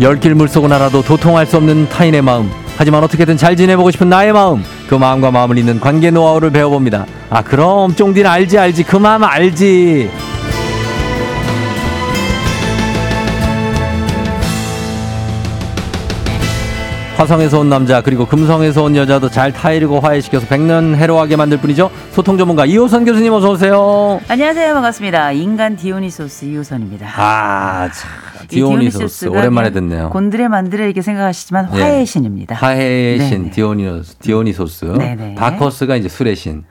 열길 물속은 알아도 도통할 수 없는 타인의 마음. 하지만 어떻게든 잘 지내보고 싶은 나의 마음. 그 마음과 마음을 잇는 관계 노하우를 배워봅니다. 아, 그럼 쫑디는 알지, 알지. 그 마음 알지. 화성에서 온 남자 그리고 금성에서 온 여자도 잘 타이르고 화해시켜서 백년 해로하게 만들 뿐이죠. 소통 전문가 이호선 교수님 어서 오세요. 안녕하세요. 반갑습니다. 인간 디오니소스 이호선입니다. 아, 참. 디오니소스 오랜만에 듣네요. 곤드레 만드레 이렇게 생각하시지만 예. 화해의 신입니다. 화해의 신 네네. 디오니소스, 디오니소스. 네네. 바커스가 이제 술의 신.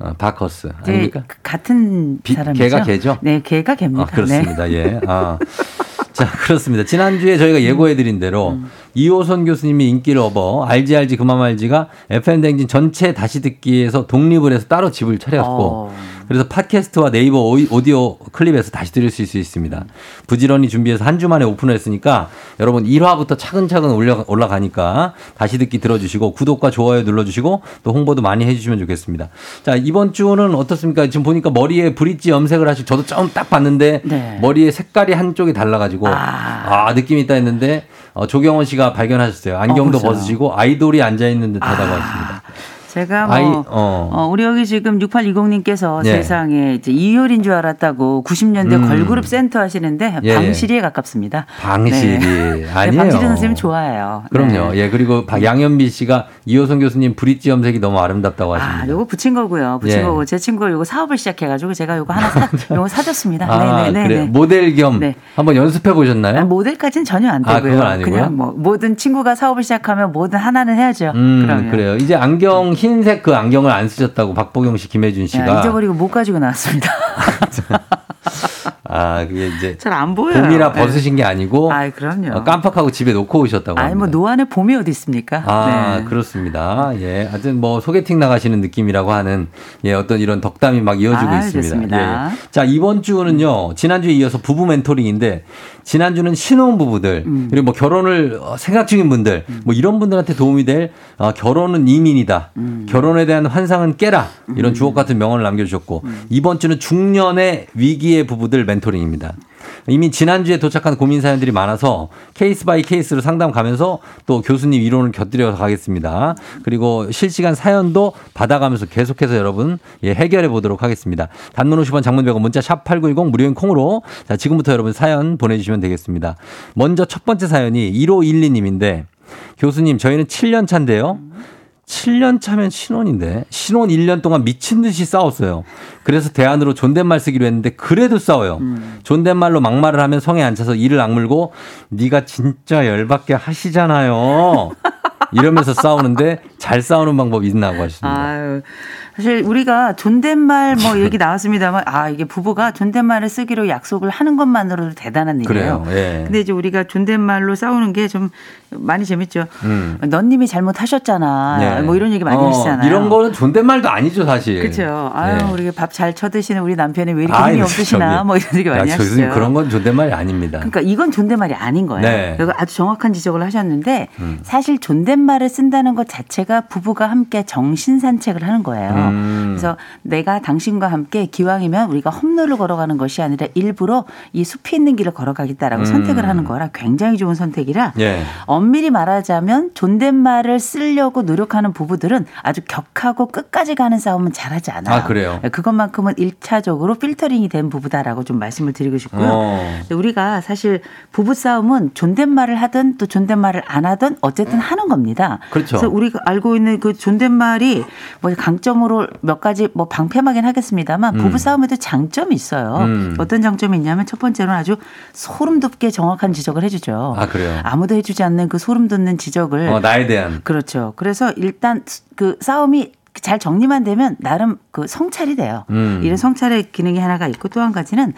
어, 바커스 이제 아닙니까? 그 같은 비- 사람이죠. 걔가 걔죠? 네, 걔가 걔입니다. 아, 그렇습니다. 예. 아. 자, 그렇습니다. 지난주에 저희가 예고해드린 대로 음. 이호선 교수님이 인기를 업어 알지 알지 그만 알지가 FM대행진 전체 다시 듣기에서 독립을 해서 따로 집을 차렸고 어. 그래서 팟캐스트와 네이버 오디오 클립에서 다시 들을 수 있습니다. 부지런히 준비해서 한 주 만에 오픈을 했으니까 여러분 1화부터 차근차근 올라, 올라가니까 다시 듣기 들어주시고 구독과 좋아요 눌러주시고 또 홍보도 많이 해주시면 좋겠습니다. 자, 이번 주는 어떻습니까? 지금 보니까 머리에 브릿지 염색을 하시고 저도 좀 딱 봤는데 네. 머리에 색깔이 한쪽이 달라가지고 아, 아. 느낌 있다 했는데 어, 조경원 씨가 발견하셨어요. 안경도 어? 벗으시고 아이돌이 앉아있는 듯 하다고 아. 했습니다. 제가 뭐 아이, 어. 어. 우리 여기 지금 6820님께서 네. 세상에 이제 이효리인 줄 알았다고 90년대 음. 걸그룹 센터 하시는데 예. 방실이에 가깝습니다. 방실이 네. 아니에요. 방실이 선생님 좋아해요. 그럼요. 네. 예, 그리고 박- 양현미 씨가 이호선 교수님 브릿지 염색이 너무 아름답다고 하십니다. 아, 요거 붙인 거고요. 붙인 예. 거고 제 친구가 요거 사업을 시작해가지고 제가 요거 하나 사, 요거 사줬습니다. 아, 네네네. 그래 모델 겸 네. 한번 연습해 보셨나요? 아, 모델까지는 전혀 안 아, 되고요. 그건 아니고요? 그냥 뭐 모든 친구가 사업을 시작하면 뭐든 하나는 해야죠. 음, 그러면. 그래요. 이제 안경 흰색 그 안경을 안 쓰셨다고 박보경 씨, 김혜준 야, 씨가 잊어버리고 못 가지고 나왔습니다. 아, 그게 이제 잘 안 보여요. 봄이라 네. 벗으신 게 아니고 아이, 그럼요. 어, 깜빡하고 집에 놓고 오셨다고 아니 합니다. 뭐 노안에 봄이 어디 있습니까? 아, 네. 그렇습니다. 예. 하여튼 뭐 소개팅 나가시는 느낌이라고 하는 예, 어떤 이런 덕담이 막 이어지고 아, 있습니다. 좋습니다. 예. 자, 이번 주는요. 지난주에 이어서 부부 멘토링인데 지난주는 신혼 부부들 음. 그리고 뭐 결혼을 어, 생각 중인 분들 뭐 이런 분들한테 도움이 될 어, 결혼은 이민이다. 음. 결혼에 대한 환상은 깨라. 이런 주옥 같은 명언을 남겨 주셨고 이번 주는 중년의 위기의 부부들 멘토링입니다. 이미 지난주에 도착한 고민 사연들이 많아서 case by case로 상담 가면서 또 교수님 이론을 곁들여 가겠습니다. 그리고 실시간 사연도 받아가면서 계속해서 여러분 예, 해결해 보도록 하겠습니다. 단문 50원 장문 100원 문자 샵 8910 무료인 콩으로 자, 지금부터 여러분 사연 보내주시면 되겠습니다. 먼저 첫 번째 사연이 1512님인데 교수님 저희는 7년 차인데요. 7년 차면 신혼인데 신혼 1년 동안 미친 듯이 싸웠어요. 그래서 대안으로 존댓말 쓰기로 했는데 그래도 싸워요. 존댓말로 막말을 하면 성에 안 차서 이를 악물고 네가 진짜 열받게 하시잖아요. 이러면서 싸우는데 잘 싸우는 방법이 있나고 하십니다. 아유, 사실 우리가 존댓말 뭐 얘기 나왔습니다만 아 이게 부부가 존댓말을 쓰기로 약속을 하는 것만으로도 대단한 일이에요. 그래요. 예. 근데 이제 우리가 존댓말로 싸우는 게 좀 많이 재밌죠. 음. 너님이 잘못하셨잖아. 네. 뭐 이런 얘기 많이 어, 하시잖아요. 이런 거는 존댓말도 아니죠, 사실. 그렇죠. 아유, 네. 우리 밥잘 쳐드시는 우리 남편이 왜 이렇게 아이, 힘이 없으시나 저기. 뭐 이런 얘기 많이 야, 하시죠. 교수님 그런 건 존댓말이 아닙니다. 그러니까 이건 존댓말이 아닌 거예요. 네. 아주 정확한 지적을 하셨는데 음. 사실 존댓말을 쓴다는 것 자체가 부부가 함께 정신 산책을 하는 거예요. 음. 그래서 내가 당신과 함께 기왕이면 우리가 험로를 걸어가는 것이 아니라 일부러 이 숲이 있는 길을 걸어가겠다라고 음. 선택을 하는 거라 굉장히 좋은 선택이라 예. 엄밀히 말하자면 존댓말을 쓰려고 노력하는 부부들은 아주 격하고 끝까지 가는 싸움은 잘하지 않아요. 아, 그래요? 그것만큼은 일차적으로 필터링이 된 부부다라고 좀 말씀을 드리고 싶고요. 어. 우리가 사실 부부 싸움은 존댓말을 하든 또 존댓말을 안 하든 어쨌든 하는 겁니다. 그렇죠. 래서 우리가 알고 있는 그 존댓말이 뭐 강점으로 몇 가지 뭐 방패막이긴 하겠습니다만 음. 부부 싸움에도 장점이 있어요. 음. 어떤 장점이 있냐면 첫 번째로는 아주 소름 돋게 정확한 지적을 해주죠. 아, 그래요? 아무도 해주지 않는 그 소름 돋는 지적을 어, 나에 대한. 그렇죠. 그래서 일단 그 싸움이 잘 정리만 되면 나름 그 성찰이 돼요. 음. 이런 성찰의 기능이 하나가 있고 또 한 가지는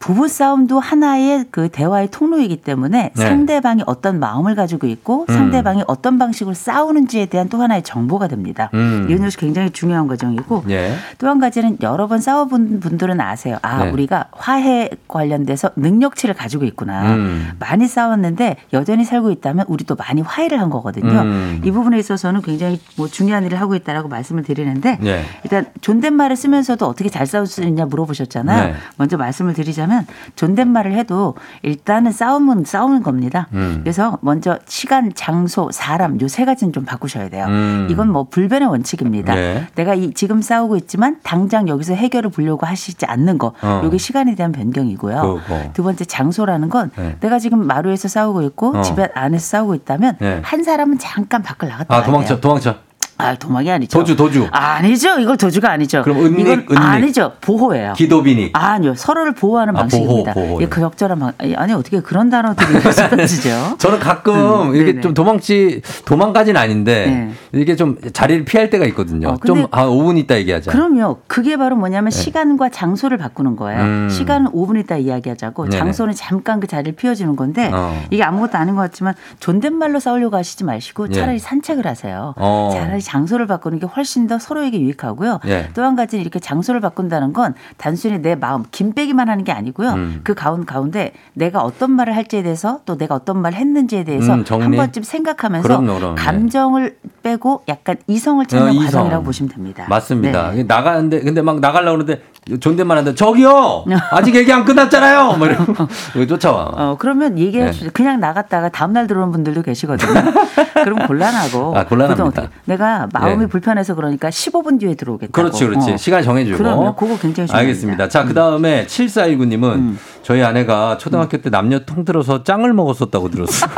부부 싸움도 하나의 그 대화의 통로이기 때문에 네. 상대방이 어떤 마음을 가지고 있고 음. 상대방이 어떤 방식으로 싸우는지에 대한 또 하나의 정보가 됩니다. 음. 이런 것이 굉장히 중요한 과정이고 예. 또한 가지는 여러 번 싸워본 분들은 아세요. 아, 네. 우리가 화해 관련돼서 능력치를 가지고 있구나. 음. 많이 싸웠는데 여전히 살고 있다면 우리도 많이 화해를 한 거거든요. 음. 이 부분에 있어서는 굉장히 뭐 중요한 일을 하고 있다라고 말씀을 드리는데 예. 일단 존댓말을 쓰면서도 어떻게 잘 싸울 수 있냐 물어보셨잖아요. 네. 먼저 말씀을 드리자면 존댓말을 해도 일단은 싸움은 싸우는 겁니다. 음. 그래서 먼저 시간, 장소, 사람 요 세 가지는 좀 바꾸셔야 돼요. 음. 이건 뭐 불변의 원칙입니다. 네. 내가 이 지금 싸우고 있지만 당장 여기서 해결을 보려고 하시지 않는 거. 어. 요게 시간에 대한 변경이고요. 그거. 두 번째 장소라는 건 네. 내가 지금 마루에서 싸우고 있고 어. 집에 안에서 싸우고 있다면 네. 한 사람은 잠깐 밖을 나갔다 아, 도망쳐, 돼요. 도망쳐. 아, 도망이 아니죠. 도주, 도주. 아니죠. 이거 도주가 아니죠. 그럼 은닉, 이건 은닉. 아니죠. 보호예요. 기도비닉. 아니요. 서로를 보호하는 아, 방식입니다. 보호, 보호. 예, 그 적절한 방, 아니 어떻게 그런 단어들이 쓰러지죠? 저는 가끔 음, 이게 네네. 좀 도망치 도망가진 아닌데 이게 좀 자리를 피할 때가 있거든요. 어, 좀 아, 5분 있다 얘기하자. 그럼요. 그게 바로 뭐냐면 시간과 장소를 바꾸는 거예요. 네. 음. 시간은 5분 있다 이야기하자고 네네. 장소는 잠깐 그 자리를 피워주는 건데 어. 이게 아무것도 아닌 것 같지만 존댓말로 싸우려고 하시지 마시고 예. 차라리 산책을 하세요. 어. 차라리 장소를 바꾸는 게 훨씬 더 서로에게 유익하고요. 예. 또한 가지는 이렇게 장소를 바꾼다는 건 단순히 내 마음 김 빼기만 하는 게 아니고요. 음. 그 가운 가운데 내가 어떤 말을 할지에 대해서 또 내가 어떤 말을 했는지에 대해서 음? 한 번쯤 생각하면서 그럼요, 그럼요. 감정을 빼고 약간 이성을 찾는 어, 이성. 과정이라고 보시면 됩니다. 맞습니다. 네. 나가는데 근데 막 나가려고 그러는데 존댓말 하는데 저기요 아직 얘기 안 끝났잖아요. 뭐 이러고 쫓아와. 어, 그러면 얘기해 네. 주세요. 그냥 나갔다가 다음날 들어오는 분들도 계시거든요. 그럼 곤란하고. 아, 곤란합니다. 내가 마음이 네. 불편해서 그러니까 15분 뒤에 들어오겠다고. 그렇지, 그렇지. 어. 시간 정해주고. 그러면 그거 굉장히 중요합니다. 알겠습니다. 자, 그 다음에 7419님은 음. 저희 아내가 초등학교 때 남녀 통틀어서 짱을 먹었었다고 들었어요.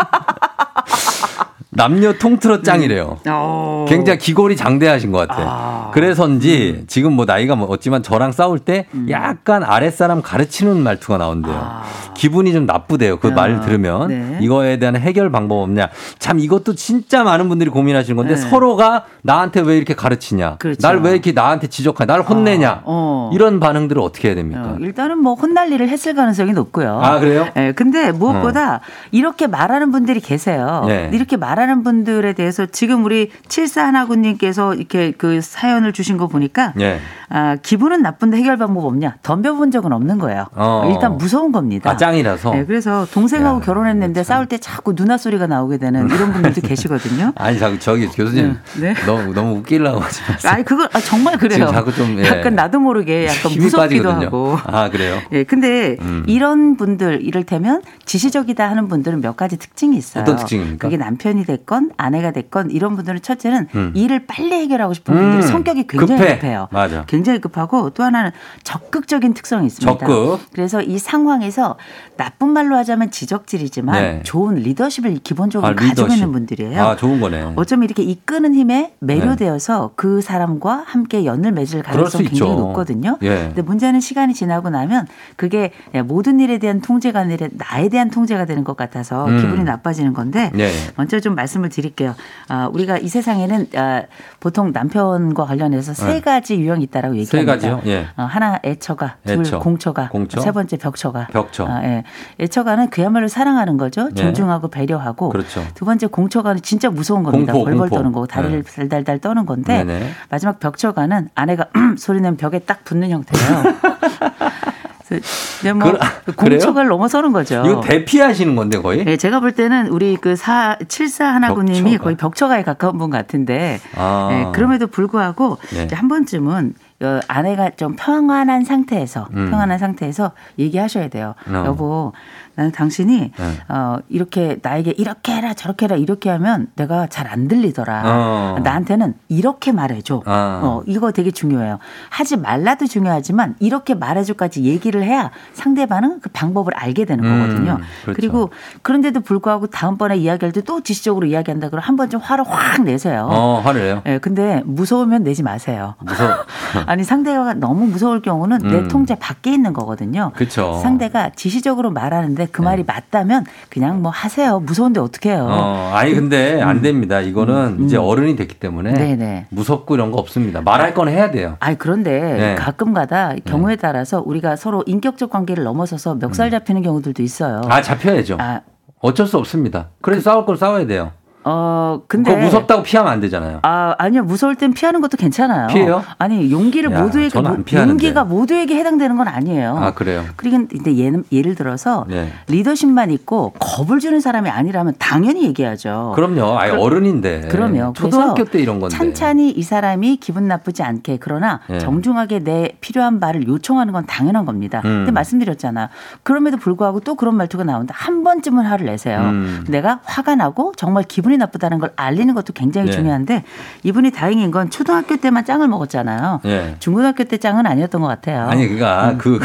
남녀 통틀어 짱이래요. 어. 굉장히 기골이 장대하신 것 같아. 아. 그래서인지 지금 뭐 나이가 뭐 없지만 저랑 싸울 때 약간 아랫사람 가르치는 말투가 나온대요. 음. 아. 기분이 좀 나쁘대요. 그 아, 말 들으면. 네. 이거에 대한 해결 방법 없냐. 참 이것도 진짜 많은 분들이 고민하시는 건데 네. 서로가 나한테 왜 이렇게 가르치냐. 그렇죠. 날왜 이렇게 나한테 지적하냐. 날 혼내냐. 어. 이런 반응들을 어떻게 해야 됩니까? 어, 일단은 뭐 혼날 일을 했을 가능성이 높고요. 아, 그래요? 예, 근데 무엇보다 이렇게 말하는 분들이 계세요. 네. 이렇게 말하 는 분들에 대해서 지금 우리 7419님께서 이렇게 그 사연을 주신 거 보니까 예. 아, 기분은 나쁜데 해결 방법 없냐? 덤벼본 적은 없는 거예요. 어. 일단 무서운 겁니다. 아, 짱이라서. 네, 그래서 동생하고 야, 결혼했는데 참. 싸울 때 자꾸 누나 소리가 나오게 되는 이런 분들도 계시거든요. 아니, 자꾸 저기 교수님. 네. 너무, 너무 웃기려고 하지 마세요. 아니 그거 아, 정말 그래요. 자꾸 좀, 예. 약간 나도 모르게 약간 무섭기도 빠지거든요. 하고. 아, 그래요? 예, 근데 음. 이런 분들 이를테면 지시적이다 하는 분들은 몇 가지 특징이 있어요. 어떤 특징입니까? 그게 남편이 됐건 아내가 됐건 이런 분들은 첫째는 음. 일을 빨리 해결하고 싶은 분들이 음. 성격이 굉장히 급해. 급해 요. 맞아. 굉장히 급하고 또 하나는 적극적인 특성이 있습니다. 적극. 그래서 이 상황에서 나쁜 말로 하자면 지적질이지만 네. 좋은 리더십을 기본적으로 아, 가지고 리더십. 있는 분들이에요. 아, 좋은 거네. 어쩌면 이렇게 이끄는 힘에 매료되어서 그 사람과 함께 연을 맺을 가능성이 굉장히 있죠. 높거든요. 예. 근데 문제는 시간이 지나고 나면 그게 모든 일에 대한 통제가 아니라 나에 대한 통제가 되는 것 같아서 음. 기분이 나빠지는 건데 예. 먼저 좀 말씀을 드릴게요. 아, 우리가 이 세상에는 아, 보통 남편과 관련해서 세 네. 가지 유형이 있다라고 세 얘기합니다. 가지요? 예. 어, 하나 애처가, 둘 애처. 공처가, 공처. 세 번째 벽처가. 벽처. 아, 예. 애처가는 그야말로 사랑하는 거죠. 예. 존중하고 배려하고. 그렇죠. 두 번째 공처가는 진짜 무서운 겁니다. 공포, 벌벌 공포. 떠는 거고 다리를 네. 달달달 떠는 건데 네네. 마지막 벽처가는 아내가 소리 내면 벽에 딱 붙는 형태예요. 뭐 그-? 공처가를 넘어서는 거죠. 이거 대피하시는 건데 거의? 네, 제가 볼 때는 우리 그 사, 7419님이 벽처가. 거의 벽처가에 가까운 분 같은데, 아. 네, 그럼에도 불구하고 네. 이제 한 번쯤은 어, 아내가 좀 평안한 상태에서 음. 평안한 상태에서 얘기하셔야 돼요. 어. 여보, 나는 당신이 네. 어, 이렇게 나에게 이렇게 해라 저렇게 해라 이렇게 하면 내가 잘 안 들리더라. 어. 나한테는 이렇게 말해줘. 아. 어, 이거 되게 중요해요. 하지 말라도 중요하지만 이렇게 말해줘까지 얘기를 해야 상대방은 그 방법을 알게 되는 음, 거거든요. 그렇죠. 그리고 그런데도 불구하고 다음번에 이야기할 때 또 지시적으로 이야기한다 그러면 한 번 좀 화를 확 내세요. 어, 화를 내요. 예, 근데 무서우면 내지 마세요. 무서워. 아니 상대가 너무 무서울 경우는 내 음. 통제 밖에 있는 거거든요. 그쵸. 상대가 지시적으로 말하는데 그 말이 맞다면 그냥 뭐 하세요. 무서운데 어떡해요. 어, 아니 근데 안 됩니다. 이거는 이제 어른이 됐기 때문에 음. 네네. 무섭고 이런 거 없습니다. 말할 건 해야 돼요. 아니 그런데 네. 가끔가다 경우에 따라서 우리가 서로 인격적 관계를 넘어서서 멱살 잡히는 경우들도 있어요. 음. 아 잡혀야죠. 아, 어쩔 수 없습니다. 그래서 싸울 건 싸워야 돼요. 어 근데 무섭다고 피하면 안 되잖아요. 아, 아니요. 무서울 땐 피하는 것도 괜찮아요. 피해요? 아니, 용기를 야, 모두에게 모-. 용기가 모두에게 해당되는 건 아니에요. 아 그래요. 그리고 근데 예는, 예를 들어서 네. 리더십만 있고 겁을 주는 사람이 아니라면 당연히 얘기하죠. 그럼요. 아예 어른인데. 그럼요. 초등학교 때 이런 건데. 찬찬히 이 사람이 기분 나쁘지 않게 그러나 예. 정중하게 내 필요한 말을 요청하는 건 당연한 겁니다. 음. 근데 말씀드렸잖아. 그럼에도 불구하고 또 그런 말투가 나온다. 한 번쯤은 화를 내세요. 음. 내가 화가 나고 정말 기분 이 나쁘다는 걸 알리는 것도 굉장히 예. 중요한데 이분이 다행인 건 초등학교 때만 짱을 먹었잖아요. 예. 중고등학교 때 짱은 아니었던 것 같아요. 아니 그가 그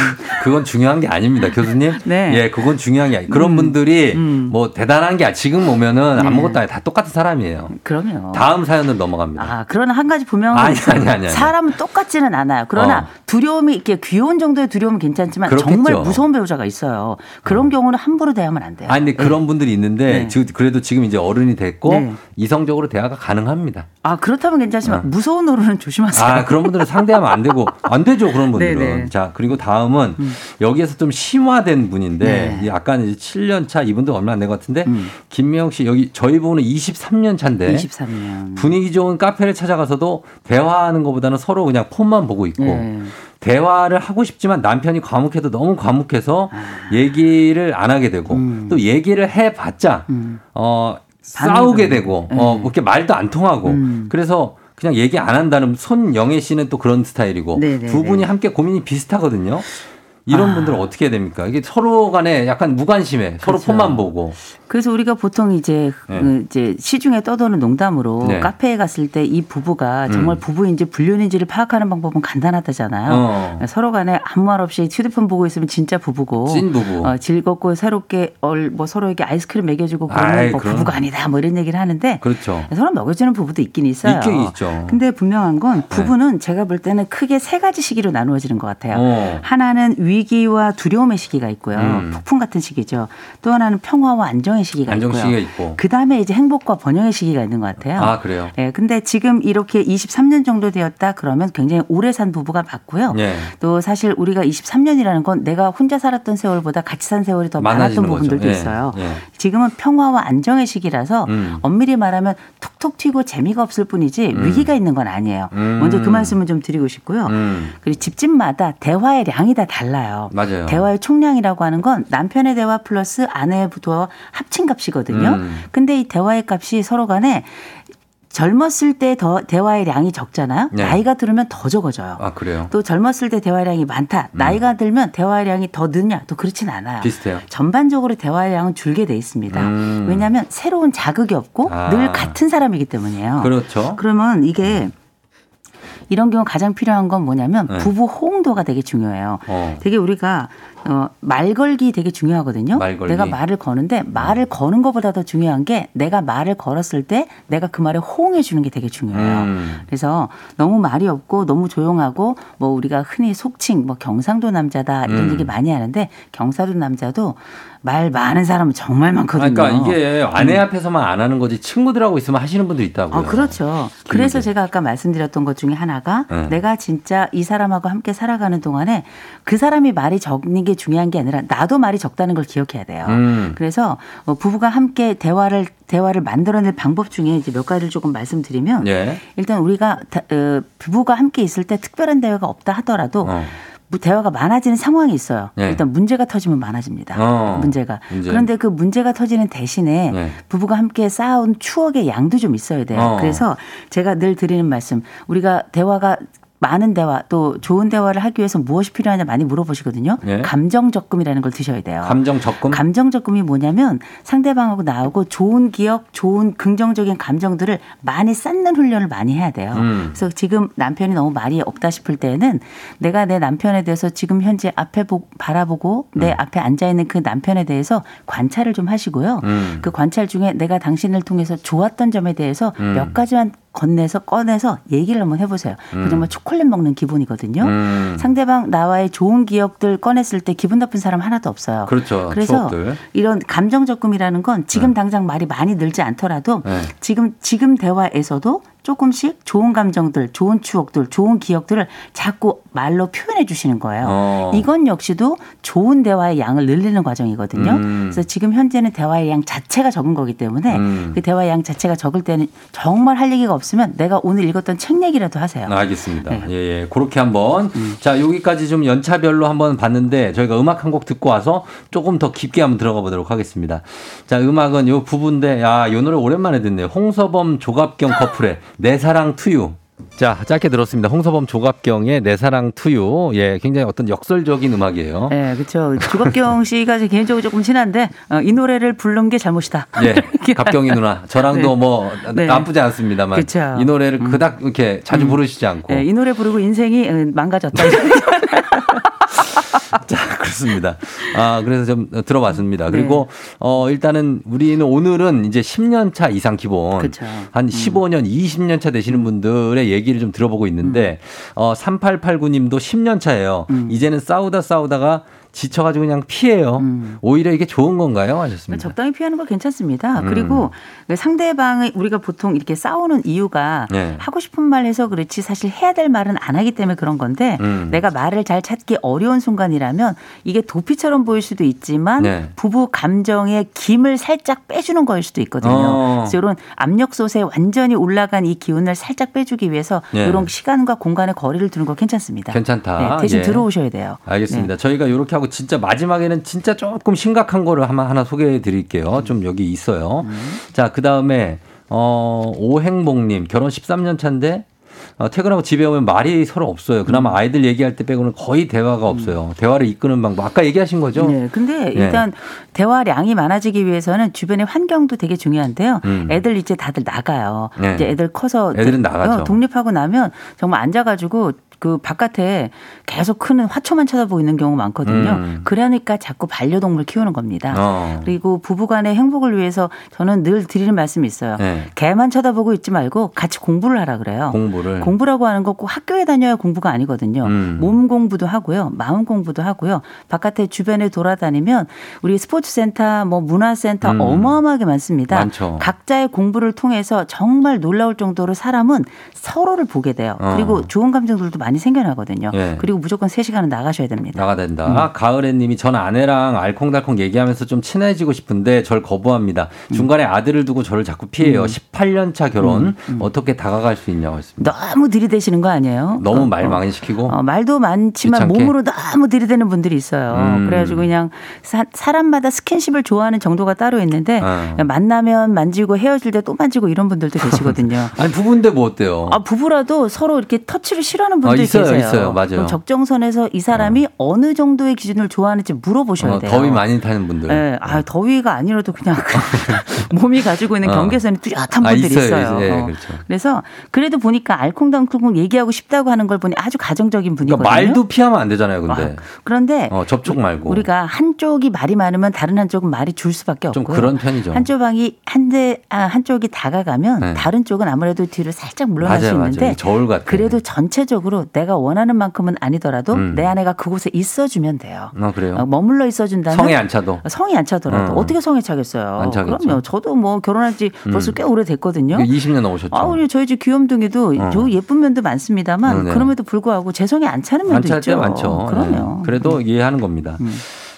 그건 중요한 게 아닙니다, 교수님. 음. 네. 예, 그건 중요한 게 아니. 그런 분들이 음. 뭐 대단한 게 지금 오면은 네. 아무것도 아니 다 똑같은 사람이에요. 그럼요. 다음 사연으로 넘어갑니다. 아, 그러나 한 가지 분명한 아니. 아니, 아니, 아니. 사람은 똑같지는 않아요. 그러나 어. 두려움이 이렇게 귀여운 정도의 두려움은 괜찮지만 그렇겠죠. 정말 무서운 배우자가 있어요. 그런 경우는 함부로 대하면 안 돼요. 아니 근데 그런 분들이 있는데 네. 지- 그래도 지금 이제 어른이 됐고 네. 이성적으로 대화가 가능합니다. 아, 그렇다면 괜찮지만 어. 무서운 노릇은 조심하세요. 아 그런 분들은 상대하면 안 되고 안 되죠 그런 분들은. 네네. 음. 자 그리고 다음은 여기에서 좀 심화된 분인데 네. 이 약간 이제 7년 차 이분도 얼마 안 된 것 같은데 음. 김명 씨 여기 저희 부부는 23년 차인데 23년. 분위기 좋은 카페를 찾아가서도 대화하는 것보다는 서로 그냥 폰만 보고 있고 네. 대화를 하고 싶지만 남편이 과묵해도 너무 과묵해서 얘기를 안 하게 되고 아. 음. 또 얘기를 해봤자 음. 어 싸우게. 되고 네. 어 그렇게 말도 안 통하고 음. 그래서 그냥 얘기 안 한다는 손영애 씨는 또 그런 스타일이고 네네네. 두 분이 함께 고민이 비슷하거든요. 이런 아. 분들은 어떻게 해야 됩니까? 이게 서로 간에 약간 무관심해. 서로 그렇죠. 폰만 보고. 그래서 우리가 보통 이제 네. 그 이제 시중에 떠도는 농담으로 네. 카페에 갔을 때 이 부부가 정말 음. 부부인지 불륜인지를 파악하는 방법은 간단하다잖아요. 어. 서로 간에 아무 말 없이 휴대폰 보고 있으면 진짜 부부고 찐 부부. 어, 즐겁고 새롭게 얼, 뭐 서로에게 아이스크림 먹여주고 그러면 뭐 그럼. 부부가 아니다 뭐 이런 얘기를 하는데 그렇죠. 서로 먹여주는 부부도 있긴 있어요. 있긴 있죠. 근데 분명한 건 부부는 제가 볼 때는 크게 세 가지 시기로 나누어지는 것 같아요. 어. 하나는 위 기와 두려움의 시기가 있고요. 음. 폭풍 같은 시기죠. 또 하나는 평화와 안정의 시기가 안정 있고요. 시기가 있고. 그 다음에 이제 행복과 번영의 시기가 있는 것 같아요. 아 그래요. 예, 근데 지금 이렇게 23년 정도 되었다 그러면 굉장히 오래 산 부부가 맞고요. 예. 또 사실 우리가 23년이라는 건 내가 혼자 살았던 세월보다 같이 산 세월이 더 많았던 부분들도. 예, 있어요. 예. 지금은 평화와 안정의 시기라서 음. 엄밀히 말하면 툭툭 튀고 재미가 없을 뿐이지 위기가 있는 건 아니에요. 음. 먼저 그 말씀을 좀 드리고 싶고요. 음. 그리고 집집마다 대화의 량이 다 달라요. 맞아요. 대화의 총량이라고 하는 건 남편의 대화 플러스 아내의 부와 합친 값이거든요. 음. 근데 이 대화의 값이 서로 간에 젊었을 때 더 대화의 량이 적잖아요. 네. 나이가 들으면 더 적어져요. 아 그래요. 또 젊었을 때 대화량이 많다. 나이가 들면 대화량이 더 느냐? 또 그렇진 않아요. 비슷해요. 전반적으로 대화량은 줄게 돼 있습니다. 음. 왜냐하면 새로운 자극이 없고 아. 늘 같은 사람이기 때문이에요. 그렇죠. 그러면 이게 이런 경우 가장 필요한 건 뭐냐면 네. 부부 호응도가 되게 중요해요. 어. 되게 우리가 어, 말 걸기 되게 중요하거든요. 말 걸기. 내가 말을 거는데 말을 거는 것보다 더 중요한 게 내가 말을 걸었을 때 내가 그 말에 호응해 주는 게 되게 중요해요. 음. 그래서 너무 말이 없고 너무 조용하고 뭐 우리가 흔히 속칭 뭐 경상도 남자다 이런 음. 얘기 많이 하는데 경상도 남자도 말 많은 사람은 정말 많거든요. 그러니까 이게 아내 앞에서만 안 하는 거지 친구들하고 있으면 하시는 분도 있다고요. 아, 그렇죠. 그래서 제가 아까 말씀드렸던 것 중에 하나가 네. 내가 진짜 이 사람하고 함께 살아가는 동안에 그 사람이 말이 적는 게 중요한 게 아니라 나도 말이 적다는 걸 기억해야 돼요. 음. 그래서 어, 부부가 함께 대화를 대화를 만들어낼 방법 중에 이제 몇 가지를 조금 말씀드리면 예. 일단 우리가 다- 어, 부부가 함께 있을 때 특별한 대화가 없다 하더라도 어. 뭐 대화가 많아지는 상황이 있어요. 네. 일단 문제가 터지면 많아집니다. 어, 문제가. 문제. 그런데 그 문제가 터지는 대신에 네. 부부가 함께 쌓아온 추억의 양도 좀 있어야 돼요. 어. 그래서 제가 늘 드리는 말씀, 우리가 대화가 많은 대화 또 좋은 대화를 하기 위해서 무엇이 필요하냐 많이 물어보시거든요. 예. 감정 적금이라는 걸 드셔야 돼요. 감정 적금. 감정 적금이 뭐냐면 상대방하고 나하고 좋은 기억, 좋은 긍정적인 감정들을 많이 쌓는 훈련을 많이 해야 돼요. 음. 그래서 지금 남편이 너무 말이 없다 싶을 때는 내가 내 남편에 대해서 지금 현재 앞에 보, 바라보고 내 앞에 앉아 있는 그 남편에 대해서 관찰을 좀 하시고요. 음. 그 관찰 중에 내가 당신을 통해서 좋았던 점에 대해서 음. 몇 가지만 건네서 꺼내서 얘기를 한번 해보세요. 그 정말 초콜릿 먹는 기분이거든요. 음. 상대방 나와의 좋은 기억들 꺼냈을 때 기분 나쁜 사람 하나도 없어요. 그렇죠. 그래서 추억들. 이런 감정 적금이라는 건 지금 당장 말이 많이 늘지 않더라도 네. 지금 지금 대화에서도 조금씩 좋은 감정들, 좋은 추억들, 좋은 기억들을 자꾸 말로 표현해 주시는 거예요. 어. 이건 역시도 좋은 대화의 양을 늘리는 과정이거든요. 음. 그래서 지금 현재는 대화의 양 자체가 적은 거기 때문에 음. 그 대화의 양 자체가 적을 때는 정말 할 얘기가 없으면 내가 오늘 읽었던 책 얘기라도 하세요. 알겠습니다. 네. 음. 예, 예. 그렇게 한번. 자, 여기까지 좀 연차별로 한번 봤는데 저희가 음악 한 곡 듣고 와서 조금 더 깊게 한번 들어가 보도록 하겠습니다. 자, 음악은 요 부분인데, 야, 요 노래 오랜만에 듣네요. 홍서범 조갑경 커플의 내 사랑 투유. 자, 짧게 들었습니다. 홍서범 조갑경의 내 사랑 투유. 예, 굉장히 어떤 역설적인 음악이에요. 네, 그렇죠. 주갑경 씨가 제 개인적으로 조금 친한데 어, 이 노래를 부른 게 잘못이다. 예, 갑경이 누나. 저랑도 네. 뭐 네. 나쁘지 않습니다만 그쵸. 이 노래를 그닥 이렇게 자주 부르시지 않고. 네, 이 노래 부르고 인생이 어, 망가졌다. 자, 그렇습니다. 아, 그래서 좀 들어봤습니다. 네. 그리고 어 일단은 우리는 오늘은 이제 10년 차 이상 기본 그쵸. 한 15년, 20년 차 되시는 분들의 얘기를 좀 들어보고 있는데 어3889 님도 10년 차예요. 이제는 싸우다 싸우다가 지쳐 가지고 그냥 피해요. 오히려 이게 좋은 건가요? 하셨습니다. 적당히 피하는 거 괜찮습니다. 음. 그리고 그 상대방의 우리가 보통 이렇게 싸우는 이유가 네. 하고 싶은 말 해서 그렇지 사실 해야 될 말은 안 하기 때문에 그런 건데 음. 내가 말을 잘 찾기 어려운 순간이라면 이게 도피처럼 보일 수도 있지만 네. 부부 감정의 김을 살짝 빼주는 거일 수도 있거든요. 어. 그래서 이런 압력솥에 완전히 올라간 이 기운을 살짝 빼주기 위해서 네. 이런 시간과 공간의 거리를 두는 거 괜찮습니다. 괜찮다. 네, 대신 예. 들어오셔야 돼요. 알겠습니다. 네. 저희가 이렇게 하고 진짜 마지막에는 진짜 조금 심각한 거를 하나, 하나 소개해 드릴게요. 좀 여기 있어요. 자, 그 다음에, 어, 오행복님, 결혼 13년 차인데, 어, 퇴근하고 집에 오면 말이 서로 없어요. 그나마 아이들 얘기할 때 빼고는 거의 대화가 없어요. 대화를 이끄는 방법. 아까 얘기하신 거죠? 네, 근데 네. 일단 대화량이 많아지기 위해서는 주변의 환경도 되게 중요한데요. 음. 애들 이제 다들 나가요. 네. 이제 애들 커서 애들은 나가죠. 어, 독립하고 나면 정말 앉아가지고 그 바깥에 계속 크는 화초만 쳐다보고 있는 경우가 많거든요. 음. 그러니까 자꾸 반려동물 키우는 겁니다. 어. 그리고 부부간의 행복을 위해서 저는 늘 드리는 말씀이 있어요. 네. 개만 쳐다보고 있지 말고 같이 공부를 하라 그래요. 공부를. 공부라고 하는 거 꼭 학교에 다녀야 공부가 아니거든요. 음. 몸 공부도 하고요. 마음 공부도 하고요. 바깥에 주변에 돌아다니면 우리 스포츠센터, 뭐 문화센터 음. 어마어마하게 많습니다. 많죠. 각자의 공부를 통해서 정말 놀라울 정도로 사람은 서로를 보게 돼요. 어. 그리고 좋은 감정들도 많이 생겨나거든요. 예. 그리고 무조건 3시간은 나가셔야 됩니다. 나가 된다. 음. 가을애 님이 전 아내랑 알콩달콩 얘기하면서 좀 친해지고 싶은데 절 거부합니다. 음. 중간에 아들을 두고 저를 자꾸 피해요. 18년 차 결혼 음. 어떻게 다가갈 수 있냐고 했습니다. 너무 들이대시는 거 아니에요? 너무 어, 말 어. 많이 시키고 어, 말도 많지만 귀찮게? 몸으로 너무 들이대는 분들이 있어요. 음. 그래가지고 그냥 사, 사람마다 스킨십을 좋아하는 정도가 따로 있는데 어. 그냥 만나면 만지고 헤어질 때 또 만지고 이런 분들도 계시거든요. 아니 부부인데 뭐 어때요? 아 부부라도 서로 이렇게 터치를 싫어하는 아, 분들이 있어요, 계세요. 있어요. 맞아요. 적정선에서 이 사람이 어. 느 정도의 기준을 좋아하는지 물어보셔야 어, 돼요. 더위 많이 타는 분들. 예, 아 더위가 아니라도 그냥 그 몸이 가지고 있는 어. 경계선이 뚜렷한 아, 분들이 있어요, 있어요. 예, 어. 그렇죠. 그래서 그래도 보니까 알콩달콩 얘기하고 싶다고 하는 걸 보니 아주 가정적인 분이거든요. 그러니까 말도 피하면 안 되잖아요, 근데. 아, 그런데 어, 접촉 말고. 우리가 한쪽이 말이 많으면 다른 한쪽은 말이 줄 수밖에 좀 없고요. 그런 편이죠. 한쪽이 한대 아, 한쪽이 다가가면 네. 다른 쪽은 아무래도 뒤로 살짝 물러날 맞아요, 수 맞아요. 있는데 저울 같아. 그래도 전체적으로 내가 원하는 만큼은 아니더라도 음. 내 아내가 그곳에 있어주면 돼요. 어, 그래요. 어, 머물러 있어준다면 성에 안 차도. 성이 안 차더라도 어. 어떻게 성에 차겠어요? 그럼요. 저도 뭐 결혼한 지 벌써 음. 꽤 오래 됐거든요. 20년 넘으셨죠. 아, 우리 저희 집 귀염둥이도 어. 저 예쁜 면도 많습니다만 어, 네. 그럼에도 불구하고 제 성에 안 차는 면도 안찰 있죠. 때 많죠. 그럼요. 음. 네. 그래도 이해하는 겁니다.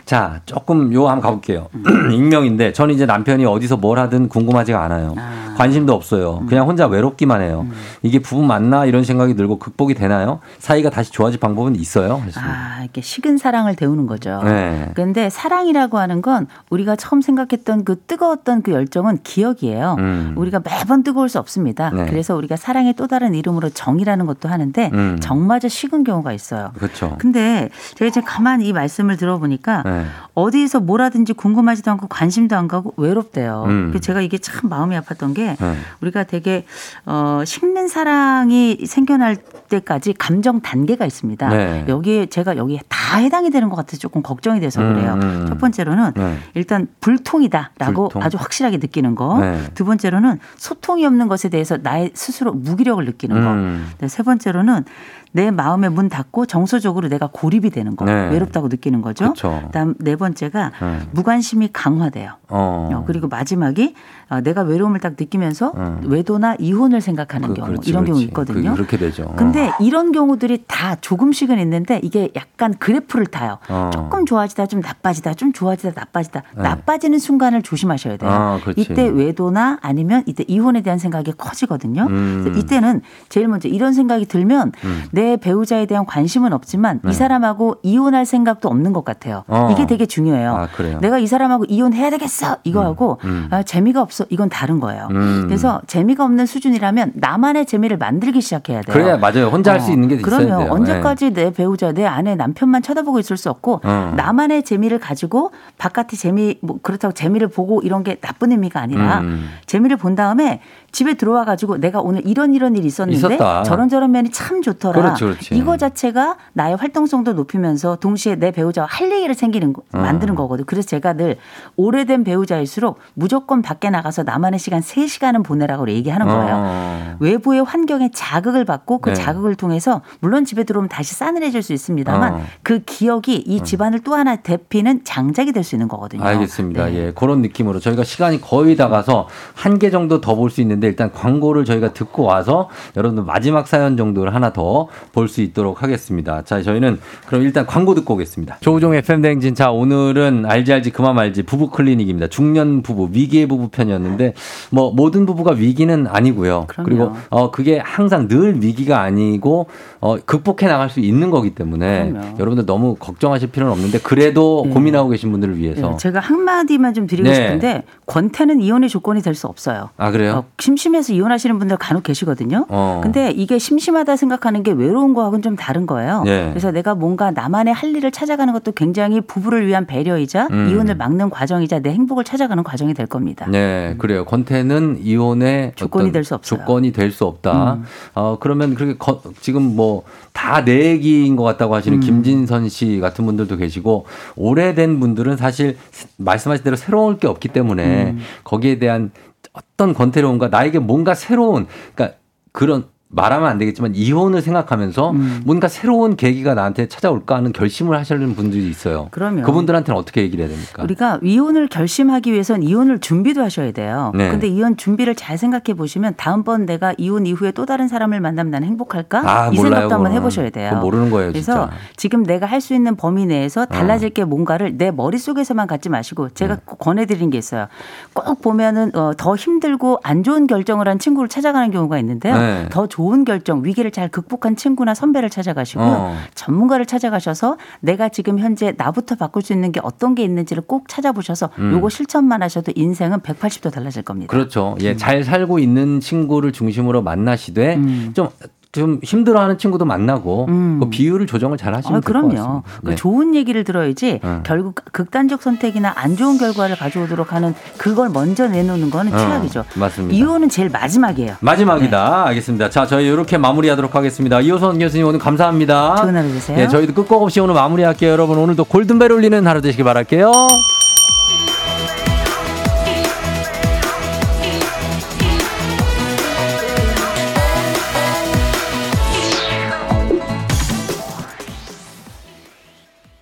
자, 조금 요 한번 가볼게요. 익명인데 저는 이제 남편이 어디서 뭘 하든 궁금하지가 않아요. 아. 관심도 없어요. 그냥 혼자 외롭기만 해요. 이게 부부 맞나 이런 생각이 들고 극복이 되나요? 사이가 다시 좋아질 방법은 있어요? 하셨습니다. 아, 이렇게 식은 사랑을 데우는 거죠. 네. 근데 사랑이라고 하는 건 우리가 처음 생각했던 그 뜨거웠던 그 열정은 기억이에요. 음. 우리가 매번 뜨거울 수 없습니다. 네. 그래서 우리가 사랑의 또 다른 이름으로 정이라는 것도 하는데 음. 정마저 식은 경우가 있어요. 그렇죠. 근데 제가 지금 가만히 이 말씀을 들어보니까 네. 어디에서 뭘 하든지 궁금하지도 않고 관심도 안 가고 외롭대요. 음. 제가 이게 참 마음이 아팠던 게 네. 우리가 되게 어 식는 사랑이 생겨날 때까지 감정 단계가 있습니다. 네. 여기에 제가 여기에 다 해당이 되는 것 같아서 조금 걱정이 돼서 음, 그래요. 음. 첫 번째로는 네. 일단 불통이다라고 불통. 아주 확실하게 느끼는 거. 네. 두 번째로는 소통이 없는 것에 대해서 나의 스스로 무기력을 느끼는 거. 음. 네, 세 번째로는 내 마음의 문 닫고 정서적으로 내가 고립이 되는 거. 네. 외롭다고 느끼는 거죠. 그쵸. 그다음 네 번째가 네. 무관심이 강화돼요. 어. 어, 그리고 마지막이 어, 내가 외로움을 딱 느끼면서 음. 외도나 이혼을 생각하는 그, 경우 그렇지, 이런 경우. 있거든요. 그, 그렇게 되죠. 근데 이런 경우들이 다 조금씩은 있는데 이게 약간 그래프를 타요. 어. 조금 좋아지다 좀 나빠지다 좀 좋아지다 나빠지다 네. 나빠지는 순간을 조심하셔야 돼요. 아. 이때 외도나 아니면 이때 이혼에 대한 생각이 커지거든요. 음. 이때는 제일 먼저 이런 생각이 들면 내 배우자에 대한 관심은 없지만 이 사람하고 이혼할 생각도 없는 것 같아요. 네. 어. 이게 되게 중요해요. 아, 그래요? 내가 이 사람하고 이혼해야 되겠어 이거하고 음. 아, 재미가 없어 이건 다른 거예요. 음. 그래서 재미가 없는 수준이라면 나만의 재미를 만들기 시작해야 돼요. 그래야 맞아요. 혼자 할수 어, 있는 게 있어야 그럼요. 돼요. 언제까지 내 배우자, 내 아내, 남편만 쳐다보고 있을 수 없고 어. 나만의 재미를 가지고 바깥의 재미 뭐 그렇다고 재미를 보고 이런 게 나쁜 의미가 아니라 음. 재미를 본 다음에 집에 들어와 가지고 내가 오늘 이런 이런 일이 있었는데 있었다. 저런 저런 면이 참 좋더라. 그렇지, 그렇지. 이거 자체가 나의 활동성도 높이면서 동시에 내 배우자와 할 얘기를 생기는 거- 어. 만드는 거거든. 그래서 제가 늘 오래된 배우자일수록 무조건 밖에 나가서 나만의 시간 3시간은 보내라고 얘기하는 거예요. 어. 외부의 환경에 자극을 받고 그 네. 자극을 통해서 물론 집에 들어오면 다시 싸늘해질 수 있습니다만 어. 그 기억이 이 집안을 또 하나 대피는 장작이 될 수 있는 거거든요. 알겠습니다. 네. 예, 그런 느낌으로 저희가 시간이 거의 다 가서 한 개 정도 더 볼 수 있는데 일단 광고를 저희가 듣고 와서 여러분들 마지막 사연 정도를 하나 더볼 수 있도록 하겠습니다. 자, 저희는 그럼 일단 광고 듣고 오겠습니다. 조우종 FM 대행진. 자, 오늘은 알지 알지 그만 말지 부부 클리닉입니다. 중년 부부 위기의 부부 편이었는데 뭐 모든 부부가 위기는 아니고요. 그럼요. 리고 어 그게 항상 늘 위기가 아니고 어 극복해 나갈 수 있는 거기 때문에 그럼요. 여러분들 너무 걱정하실 필요는 없는데 그래도 네. 고민하고 계신 분들을 위해서 네, 제가 한마디만 좀 드리고 네. 싶은데 권태는 이혼의 조건이 될 수 없어요. 아 그래요? 어, 심심해서 이혼하시는 분들 간혹 계시거든요. 어. 근데 이게 심심하다 생각하는 게 외로운 거하고는 좀 다른 거예요. 네. 그래서 내가 뭔가 나만의 할 일을 찾아가는 것도 굉장히 부부를 위한 배려이자 음. 이혼을 막는 과정이자 내 행복을 찾아가는 과정이 될 겁니다. 네, 그래요. 권태는 이혼의 조건이 어떤 될수 없어요. 음. 조건이 될 수 없다. 어, 그러면 그렇게 거- 지금 뭐 다 내 얘기인 것 같다고 하시는 음. 김진선 씨 같은 분들도 계시고 오래된 분들은 사실 말씀하신 대로 새로울 게 없기 때문에 음. 거기에 대한 어떤 권태로움과 나에게 뭔가 새로운 그러니까 그런 말하면 안 되겠지만 이혼을 생각하면서 음. 뭔가 새로운 계기가 나한테 찾아올까 하는 결심을 하시는 분들이 있어요. 그럼요. 그분들한테는 어떻게 얘기를 해야 됩니까? 우리가 이혼을 결심하기 위해선 이혼을 준비도 하셔야 돼요. 네. 근데 이혼 준비를 잘 생각해 보시면 다음번 내가 이혼 이후에 또 다른 사람을 만나면 나는 행복할까? 아, 이 몰라요, 생각도 한번 그거는. 해보셔야 돼요. 모르는 거예요, 그래서 진짜. 어. 지금 내가 할 수 있는 범위 내에서 달라질 게 뭔가를 내 머릿속에서만 갖지 마시고 제가 네. 꼭 권해 드린 게 있어요. 꼭 보면은 어, 더 힘들고 안 좋은 결정을 한 친구를 찾아가는 경우가 있는데요. 네. 더 좋은 결정, 위기를 잘 극복한 친구나 선배를 찾아가시고요. 어. 전문가를 찾아가셔서 내가 지금 현재 나부터 바꿀 수 있는 게 어떤 게 있는지를 꼭 찾아보셔서 요거 실천만 하셔도 인생은 180도 달라질 겁니다. 음. 그렇죠. 음. 예, 잘 살고 있는 친구를 중심으로 만나시되 좀, 좀 힘들어하는 친구도 만나고 그 비율을 조정을 잘 하시면 아, 될것 그럼요. 같습니다. 그 네. 좋은 얘기를 들어야지 어. 결국 극단적 선택이나 안 좋은 결과를 가져오도록 하는 그걸 먼저 내놓는 거는 어, 최악이죠. 맞습니다. 이혼은 제일 마지막이에요. 마지막이다. 알겠습니다. 자, 저희 이렇게 마무리하도록 하겠습니다. 이호선 교수님 오늘 감사합니다. 좋은 하루 되세요. 예, 저희도 끝곡 없이 오늘 마무리할게요. 여러분 오늘도 골든벨 울리는 하루 되시길 바랄게요.